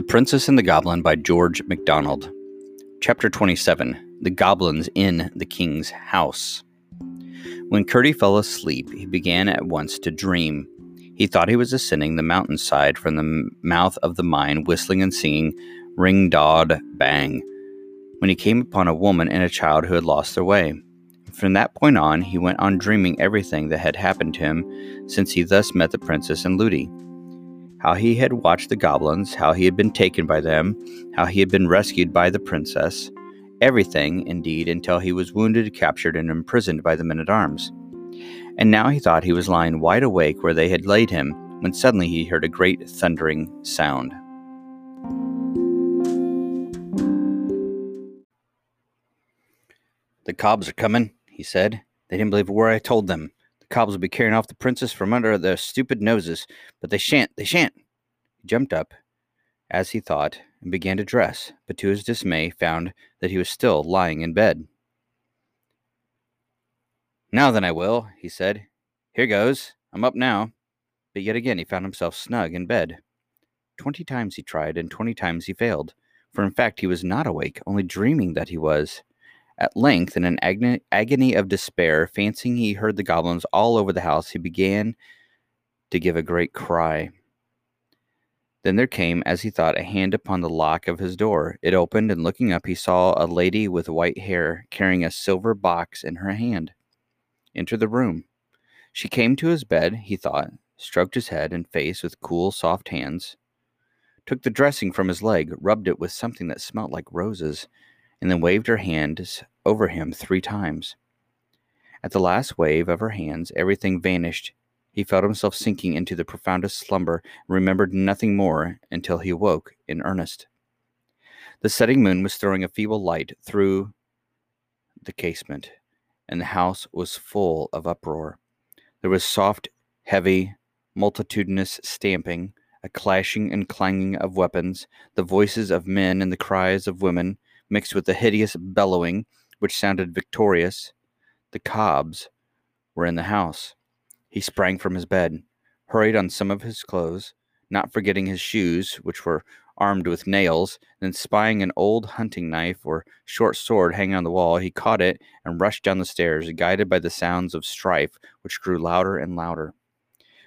The Princess and the Goblin by George MacDonald. Chapter 27 The Goblins in the King's House. When Curdie fell asleep, he began at once to dream. He thought he was ascending the mountainside from the mouth of the mine, whistling and singing Ring Dod Bang, when he came upon a woman and a child who had lost their way. From that point on, he went on dreaming everything that had happened to him since he thus met the princess and Lootie how he had watched the goblins, how he had been taken by them, how he had been rescued by the princess, everything, indeed, until he was wounded, captured, and imprisoned by the men at arms. And now he thought he was lying wide awake where they had laid him, when suddenly he heard a great thundering sound. The cobs are coming, he said. They didn't believe a word I told them. The cobs will be carrying off the princess from under their stupid noses, but they shan't, they shan't. Jumped up, as he thought, and began to dress, but to his dismay found that he was still lying in bed. Now then, I will, he said. Here goes. I'm up now. But yet again he found himself snug in bed. Twenty times he tried, and twenty times he failed, for in fact he was not awake, only dreaming that he was. At length, in an agony of despair, fancying he heard the goblins all over the house, he began to give a great cry. Then there came, as he thought, a hand upon the lock of his door. It opened, and looking up, he saw a lady with white hair, carrying a silver box in her hand, enter the room. She came to his bed, he thought, stroked his head and face with cool, soft hands, took the dressing from his leg, rubbed it with something that smelt like roses, and then waved her hands over him three times. At the last wave of her hands, everything vanished. He felt himself sinking into the profoundest slumber and remembered nothing more until he awoke in earnest. The setting moon was throwing a feeble light through the casement, and the house was full of uproar. There was soft, heavy, multitudinous stamping, a clashing and clanging of weapons, the voices of men and the cries of women, mixed with the hideous bellowing which sounded victorious. The cobs were in the house. He sprang from his bed, hurried on some of his clothes, not forgetting his shoes, which were armed with nails, then spying an old hunting knife or short sword hanging on the wall, he caught it and rushed down the stairs, guided by the sounds of strife, which grew louder and louder.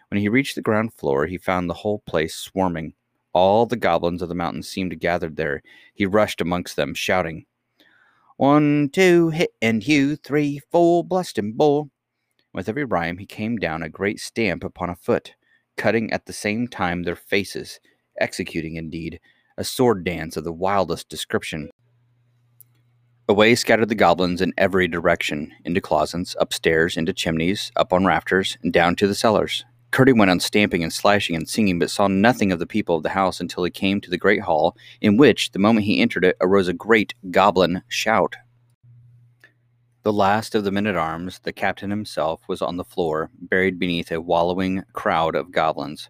When he reached the ground floor, he found the whole place swarming. All the goblins of the mountain seemed gathered there. He rushed amongst them, shouting, One, two, hit and hew, three, four, blast and bore. With every rhyme, he came down a great stamp upon a foot, cutting at the same time their faces, executing, indeed, a sword dance of the wildest description. Away scattered the goblins in every direction, into closets, upstairs, into chimneys, up on rafters, and down to the cellars. Curdie went on stamping and slashing and singing, but saw nothing of the people of the house until he came to the great hall, in which, the moment he entered it, arose a great goblin shout. The last of the men at arms, the captain himself, was on the floor, buried beneath a wallowing crowd of goblins.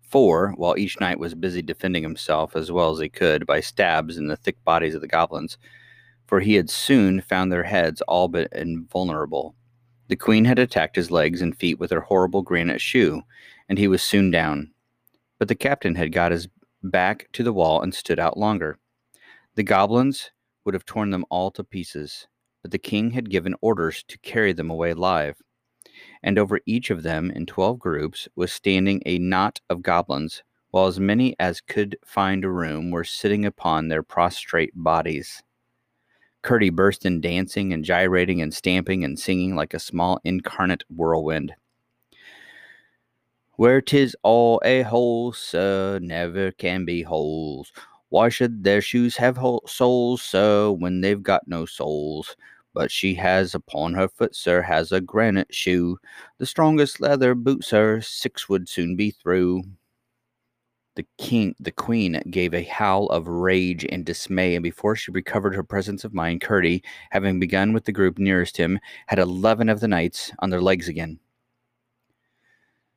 For, while each knight was busy defending himself as well as he could by stabs in the thick bodies of the goblins, for he had soon found their heads all but invulnerable, the queen had attacked his legs and feet with her horrible granite shoe, and he was soon down. But the captain had got his back to the wall and stood out longer. The goblins would have torn them all to pieces, but the king had given orders to carry them away alive. And over each of them, in twelve groups, was standing a knot of goblins, while as many as could find a room were sitting upon their prostrate bodies. Curdie burst in dancing and gyrating and stamping and singing like a small incarnate whirlwind. Where 'tis all a hole, sir, never can be holes. Why should their shoes have soles, sir, when they've got no soles? But she has upon her foot, sir, has a granite shoe. The strongest leather boot, sir, six would soon be through. The king, the queen, gave a howl of rage and dismay, and before she recovered her presence of mind, Curdie, having begun with the group nearest him, had eleven of the knights on their legs again.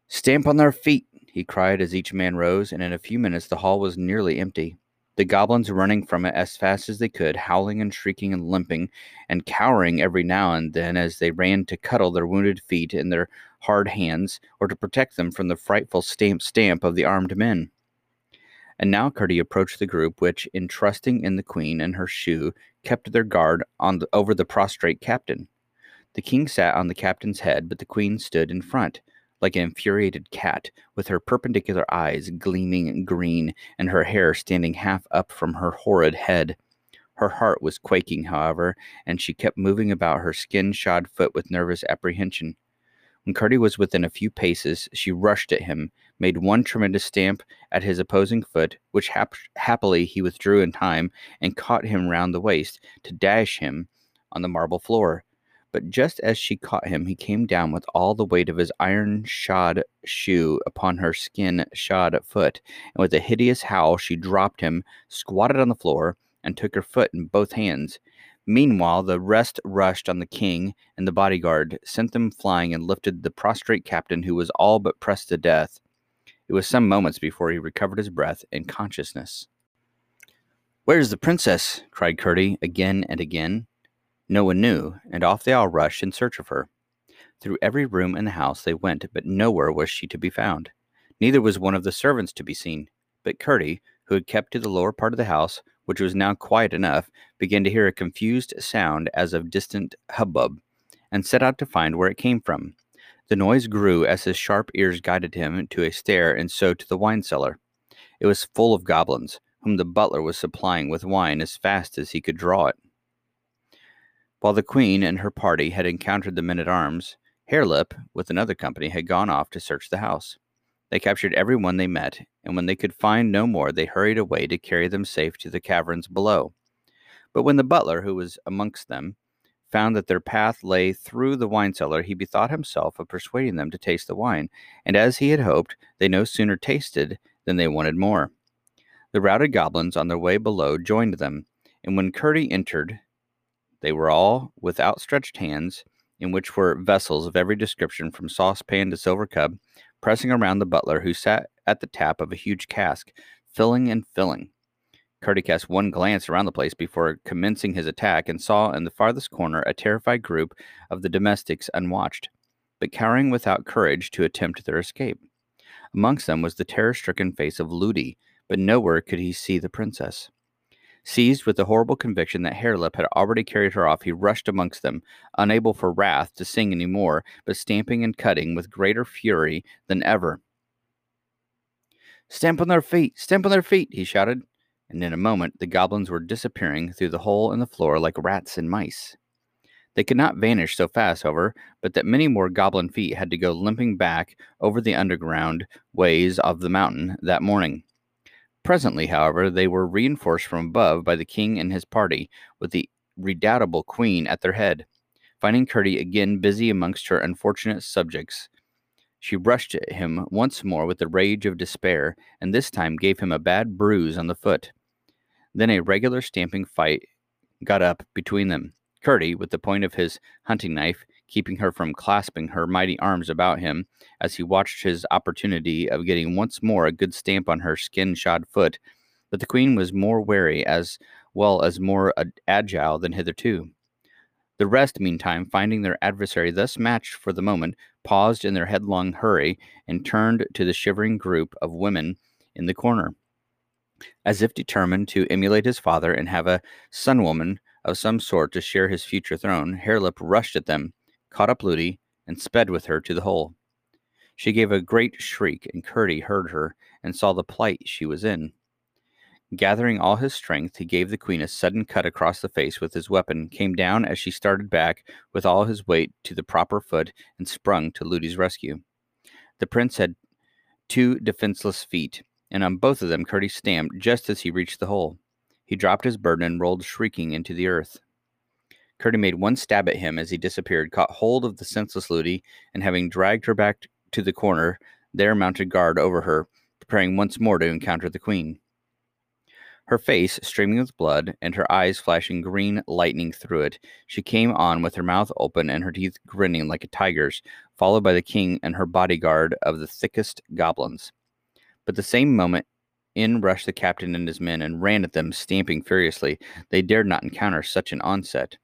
Stamp on their feet, he cried as each man rose, and in a few minutes the hall was nearly empty. The goblins running from it as fast as they could, howling and shrieking and limping, and cowering every now and then as they ran to cuddle their wounded feet in their hard hands, or to protect them from the frightful stamp stamp of the armed men. And now Curdie approached the group, which, in trusting in the queen and her shoe, kept their guard on the, over the prostrate captain. The king sat on the captain's head, but the queen stood in front, like an infuriated cat, with her perpendicular eyes gleaming green and her hair standing half up from her horrid head. Her heart was quaking, however, and she kept moving about her skin shod foot with nervous apprehension. When Curdie was within a few paces, she rushed at him, made one tremendous stamp at his opposing foot, which hap- happily he withdrew in time, and caught him round the waist to dash him on the marble floor. But just as she caught him, he came down with all the weight of his iron shod shoe upon her skin shod foot, and with a hideous howl she dropped him, squatted on the floor, and took her foot in both hands. Meanwhile, the rest rushed on the king and the bodyguard, sent them flying, and lifted the prostrate captain, who was all but pressed to death. It was some moments before he recovered his breath and consciousness. Where's the princess? cried Curdie again and again. No one knew, and off they all rushed in search of her. Through every room in the house they went, but nowhere was she to be found. Neither was one of the servants to be seen. But Curdie, who had kept to the lower part of the house, which was now quiet enough, began to hear a confused sound as of distant hubbub, and set out to find where it came from. The noise grew as his sharp ears guided him to a stair and so to the wine cellar. It was full of goblins, whom the butler was supplying with wine as fast as he could draw it. While the queen and her party had encountered the men at arms, Harelip, with another company, had gone off to search the house. They captured every one they met, and when they could find no more, they hurried away to carry them safe to the caverns below. But when the butler, who was amongst them, found that their path lay through the wine cellar, he bethought himself of persuading them to taste the wine, and as he had hoped, they no sooner tasted than they wanted more. The routed goblins on their way below joined them, and when Curdie entered, they were all with outstretched hands, in which were vessels of every description from saucepan to silver cup, pressing around the butler who sat at the tap of a huge cask, filling and filling. Curdie cast one glance around the place before commencing his attack and saw in the farthest corner a terrified group of the domestics unwatched, but cowering without courage to attempt their escape. Amongst them was the terror stricken face of Lootie, but nowhere could he see the princess. Seized with the horrible conviction that Harelip had already carried her off, he rushed amongst them, unable for wrath to sing any more, but stamping and cutting with greater fury than ever. Stamp on their feet! Stamp on their feet! he shouted, and in a moment the goblins were disappearing through the hole in the floor like rats and mice. They could not vanish so fast, however, but that many more goblin feet had to go limping back over the underground ways of the mountain that morning. Presently, however, they were reinforced from above by the king and his party, with the redoubtable queen at their head. Finding Curdie again busy amongst her unfortunate subjects, she rushed at him once more with the rage of despair, and this time gave him a bad bruise on the foot. Then a regular stamping fight got up between them. Curdie, with the point of his hunting knife, keeping her from clasping her mighty arms about him as he watched his opportunity of getting once more a good stamp on her skin shod foot. But the queen was more wary as well as more agile than hitherto. The rest, meantime, finding their adversary thus matched for the moment, paused in their headlong hurry and turned to the shivering group of women in the corner. As if determined to emulate his father and have a son woman of some sort to share his future throne, Harelip rushed at them, caught up Lootie, and sped with her to the hole. She gave a great shriek, and Curdie heard her and saw the plight she was in. Gathering all his strength, he gave the queen a sudden cut across the face with his weapon, came down as she started back with all his weight to the proper foot, and sprung to Lootie's rescue. The prince had two defenseless feet, and on both of them Curdie stamped just as he reached the hole. He dropped his burden and rolled shrieking into the earth. Curdie made one stab at him as he disappeared, caught hold of the senseless Lootie, and having dragged her back to the corner, there mounted guard over her, preparing once more to encounter the queen. Her face streaming with blood, and her eyes flashing green lightning through it, she came on with her mouth open and her teeth grinning like a tiger's, followed by the king and her bodyguard of the thickest goblins. But the same moment in rushed the captain and his men and ran at them, stamping furiously. They dared not encounter such an onset.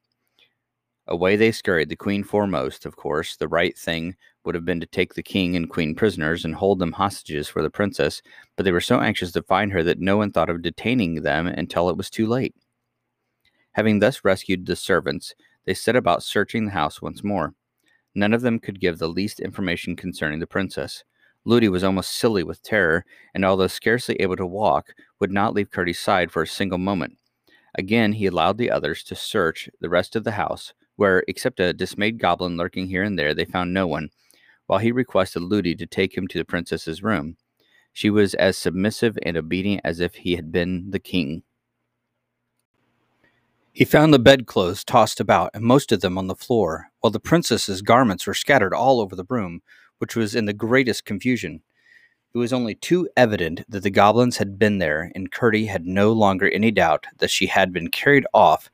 Away they scurried, the queen foremost, of course. The right thing would have been to take the king and queen prisoners and hold them hostages for the princess, but they were so anxious to find her that no one thought of detaining them until it was too late. Having thus rescued the servants, they set about searching the house once more. None of them could give the least information concerning the princess. Lootie was almost silly with terror, and although scarcely able to walk, would not leave Curdie's side for a single moment. Again, he allowed the others to search the rest of the house, where, except a dismayed goblin lurking here and there, they found no one, while he requested Lootie to take him to the princess's room. She was as submissive and obedient as if he had been the king. He found the bedclothes tossed about, and most of them on the floor, while the princess's garments were scattered all over the room, which was in the greatest confusion. It was only too evident that the goblins had been there, and Curdie had no longer any doubt that she had been carried off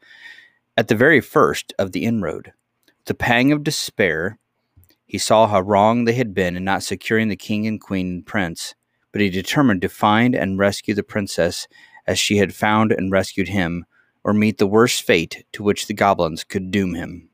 at the very first of the inroad. A pang of despair, he saw how wrong they had been in not securing the king and queen and prince, but he determined to find and rescue the princess as she had found and rescued him or meet the worst fate to which the goblins could doom him.